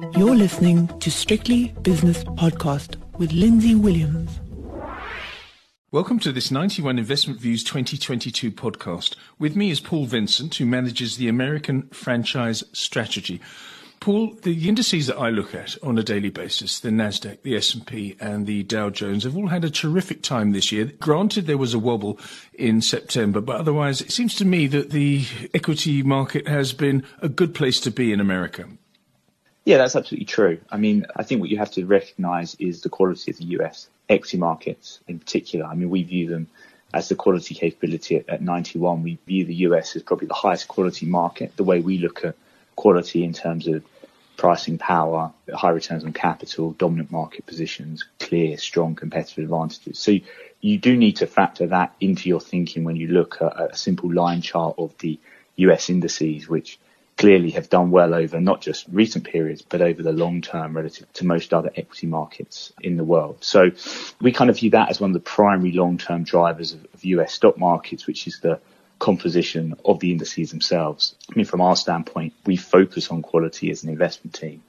You're listening to Strictly Business Podcast with Lindsay Williams. Welcome to this 91 Investment Views 2022 podcast. With me is Paul Vincent, who manages the American franchise strategy. Paul, the indices that I look at on a daily basis, the Nasdaq, the S&P and the Dow Jones have all had a terrific time this year. Granted there was a wobble in September, but otherwise it seems to me that the equity market has been a good place to be in America. Yeah, that's absolutely true. I mean, I think what you have to recognize is the quality of the US equity markets in particular. I mean, we view them as the quality capability at, at 91. We view the US as probably the highest quality market. The way we look at quality in terms of pricing power, high returns on capital, dominant market positions, clear, strong competitive advantages. So you do need to factor that into your thinking when you look at a simple line chart of the US indices, which clearly have done well over not just recent periods, but over the long term relative to most other equity markets in the world. So we kind of view that as one of the primary long term drivers of, of US stock markets, which is the composition of the indices themselves. I mean, from our standpoint, we focus on quality as an investment team.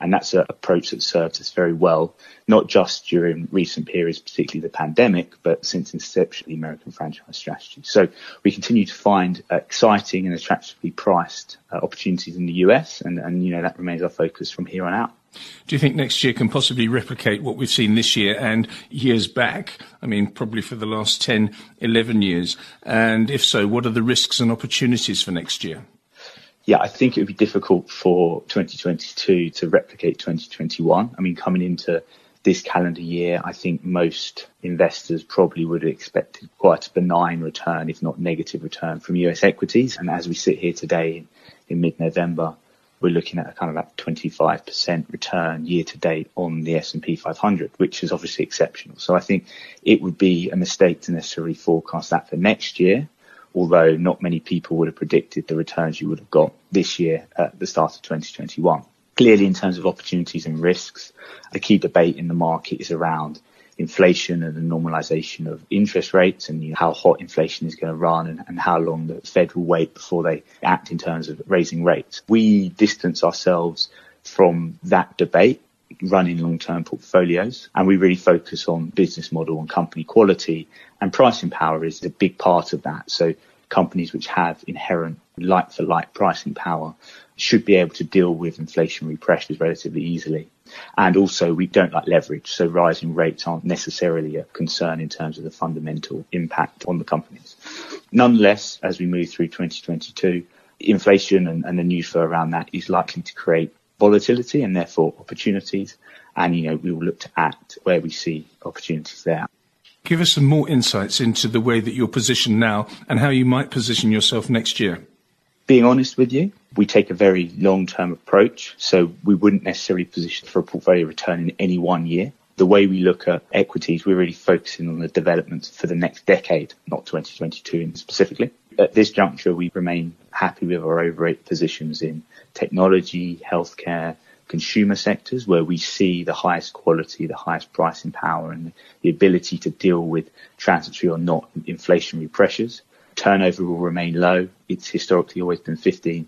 And that's an approach that served us very well, not just during recent periods, particularly the pandemic, but since inception of the American franchise strategy. So we continue to find exciting and attractively priced uh, opportunities in the US, and, and you know that remains our focus from here on out. Do you think next year can possibly replicate what we've seen this year and years back? I mean, probably for the last 10, 11 years. And if so, what are the risks and opportunities for next year? Yeah, I think it would be difficult for 2022 to replicate 2021. I mean, coming into this calendar year, I think most investors probably would have expected quite a benign return, if not negative return from US equities. And as we sit here today in, mid-November, we're looking at a kind of like 25% return year to date on the S&P 500, which is obviously exceptional. So I think it would be a mistake to necessarily forecast that for next year although not many people would have predicted the returns you would have got this year at the start of 2021. Clearly, in terms of opportunities and risks, the key debate in the market is around inflation and the normalization of interest rates and how hot inflation is going to run and, and, how long the Fed will wait before they act in terms of raising rates. We distance ourselves from that debate running long-term portfolios and we really focus on business model and company quality and pricing power is a big part of that. So companies which have inherent like for like pricing power should be able to deal with inflationary pressures relatively easily. And also we don't like leverage. So rising rates aren't necessarily a concern in terms of the fundamental impact on the companies. Nonetheless, as we move through 2022, inflation and, and the news flow around that is likely to create volatility and therefore opportunities. And, you know, we will look to act where we see opportunities there. Give us some more insights into the way that you're positioned now and how you might position yourself next year. Being honest with you, we take a very long-term approach. So we wouldn't necessarily position for a portfolio return in any one year. The way we look at equities, we're really focusing on the development for the next decade, not 2022 specifically. At this juncture, we remain happy with our overweight positions in technology, healthcare, consumer sectors where we see the highest quality, the highest pricing power and the ability to deal with transitory or not inflationary pressures. Turnover will remain low. It's historically always been 15%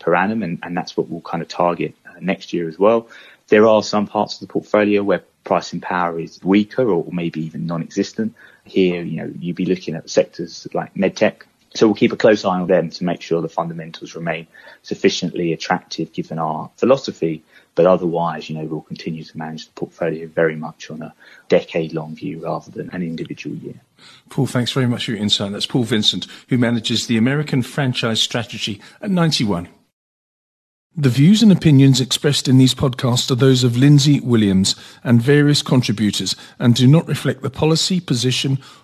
per annum and, and that's what we'll kind of target uh, next year as well. There are some parts of the portfolio where pricing power is weaker or maybe even non-existent. Here, you know, you'd be looking at sectors like medtech, so we'll keep a close eye on them to make sure the fundamentals remain sufficiently attractive given our philosophy. But otherwise, you know, we'll continue to manage the portfolio very much on a decade long view rather than an individual year. Paul, thanks very much for your insight. That's Paul Vincent, who manages the American franchise strategy at 91. The views and opinions expressed in these podcasts are those of Lindsay Williams and various contributors and do not reflect the policy, position,